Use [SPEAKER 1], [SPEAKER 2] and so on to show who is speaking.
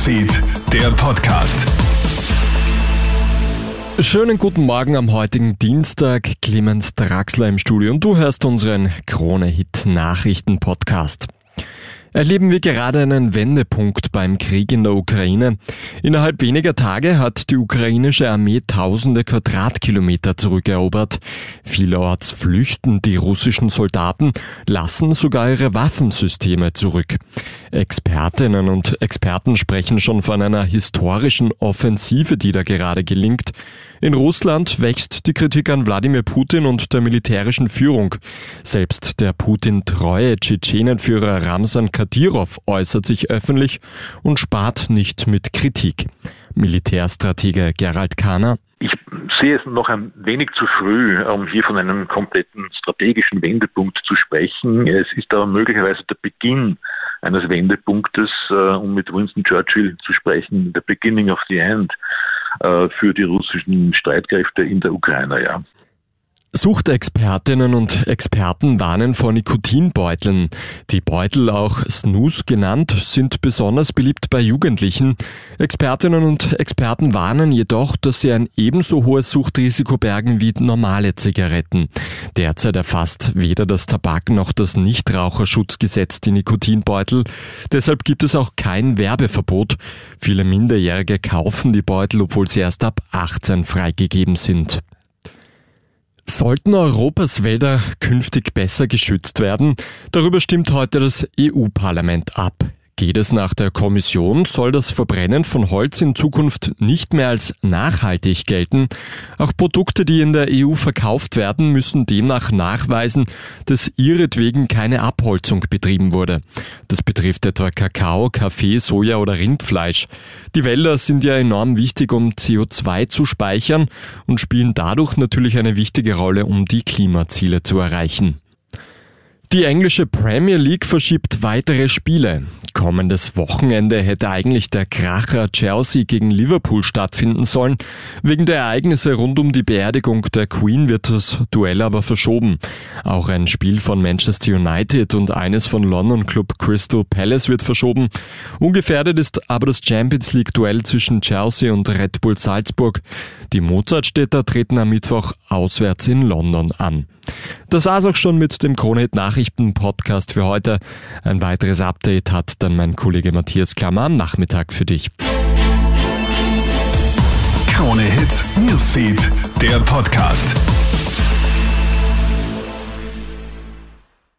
[SPEAKER 1] Newsfeed, der Podcast.
[SPEAKER 2] Schönen guten Morgen am heutigen Dienstag. Clemens Draxler im Studio und du hörst unseren Krone-Hit Nachrichten-Podcast. Erleben wir gerade einen Wendepunkt beim Krieg in der Ukraine. Innerhalb weniger Tage hat die ukrainische Armee tausende Quadratkilometer zurückerobert. Vielerorts flüchten die russischen Soldaten, lassen sogar ihre Waffensysteme zurück. Expertinnen und Experten sprechen schon von einer historischen Offensive, die da gerade gelingt. In Russland wächst die Kritik an Wladimir Putin und der militärischen Führung. Selbst der Putin-treue Tschetschenenführer Ramsan Kadyrov äußert sich öffentlich und spart nicht mit Kritik. Militärstratege Gerald Kahner.
[SPEAKER 3] Ich sehe es noch ein wenig zu früh, um hier von einem kompletten strategischen Wendepunkt zu sprechen. Es ist aber möglicherweise der Beginn eines Wendepunktes, äh, um mit Winston Churchill zu sprechen, the beginning of the end äh, für die russischen Streitkräfte in der Ukraine. Ja.
[SPEAKER 2] Suchtexpertinnen und Experten warnen vor Nikotinbeuteln. Die Beutel, auch Snooze genannt, sind besonders beliebt bei Jugendlichen. Expertinnen und Experten warnen jedoch, dass sie ein ebenso hohes Suchtrisiko bergen wie normale Zigaretten. Derzeit erfasst weder das Tabak noch das Nichtraucherschutzgesetz die Nikotinbeutel. Deshalb gibt es auch kein Werbeverbot. Viele Minderjährige kaufen die Beutel, obwohl sie erst ab 18 freigegeben sind. Sollten Europas Wälder künftig besser geschützt werden? Darüber stimmt heute das EU-Parlament ab. Geht es nach der Kommission, soll das Verbrennen von Holz in Zukunft nicht mehr als nachhaltig gelten. Auch Produkte, die in der EU verkauft werden, müssen demnach nachweisen, dass ihretwegen keine Abholzung betrieben wurde. Das betrifft etwa Kakao, Kaffee, Soja oder Rindfleisch. Die Wälder sind ja enorm wichtig, um CO2 zu speichern und spielen dadurch natürlich eine wichtige Rolle, um die Klimaziele zu erreichen. Die englische Premier League verschiebt weitere Spiele. Kommendes Wochenende hätte eigentlich der Kracher Chelsea gegen Liverpool stattfinden sollen. Wegen der Ereignisse rund um die Beerdigung der Queen wird das Duell aber verschoben. Auch ein Spiel von Manchester United und eines von London Club Crystal Palace wird verschoben. Ungefährdet ist aber das Champions League Duell zwischen Chelsea und Red Bull Salzburg. Die Mozartstädter treten am Mittwoch auswärts in London an. Das war's auch schon mit dem Kronehit Nachrichten Podcast für heute. Ein weiteres Update hat dann mein Kollege Matthias Klammer am Nachmittag für dich.
[SPEAKER 1] Krone Newsfeed, der Podcast.